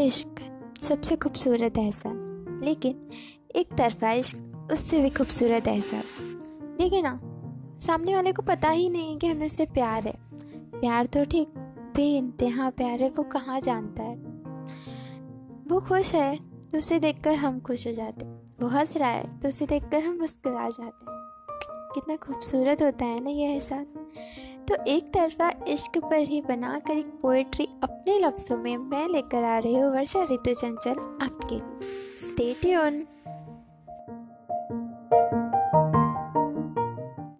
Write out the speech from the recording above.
इश्क सबसे खूबसूरत एहसास। लेकिन एक तरफा इश्क उससे भी खूबसूरत एहसास। देखिए ना, सामने वाले को पता ही नहीं कि हमें उससे प्यार है। प्यार तो ठीक बे इंतहा प्यार है, वो कहाँ जानता है? वो खुश है तो उसे देखकर हम खुश हो जाते वो हंस रहा है तो उसे देखकर हम मुस्कुरा जाते हैं। कितना खूबसूरत होता है ना यह एहसास तो एक तरफा इश्क पर ही बनाकर एक पोइट्री अपने लफ्ज़ों में मैं लेकर आ रही हूँ वर्षा ऋतु चंचल आपके लिए। स्टेट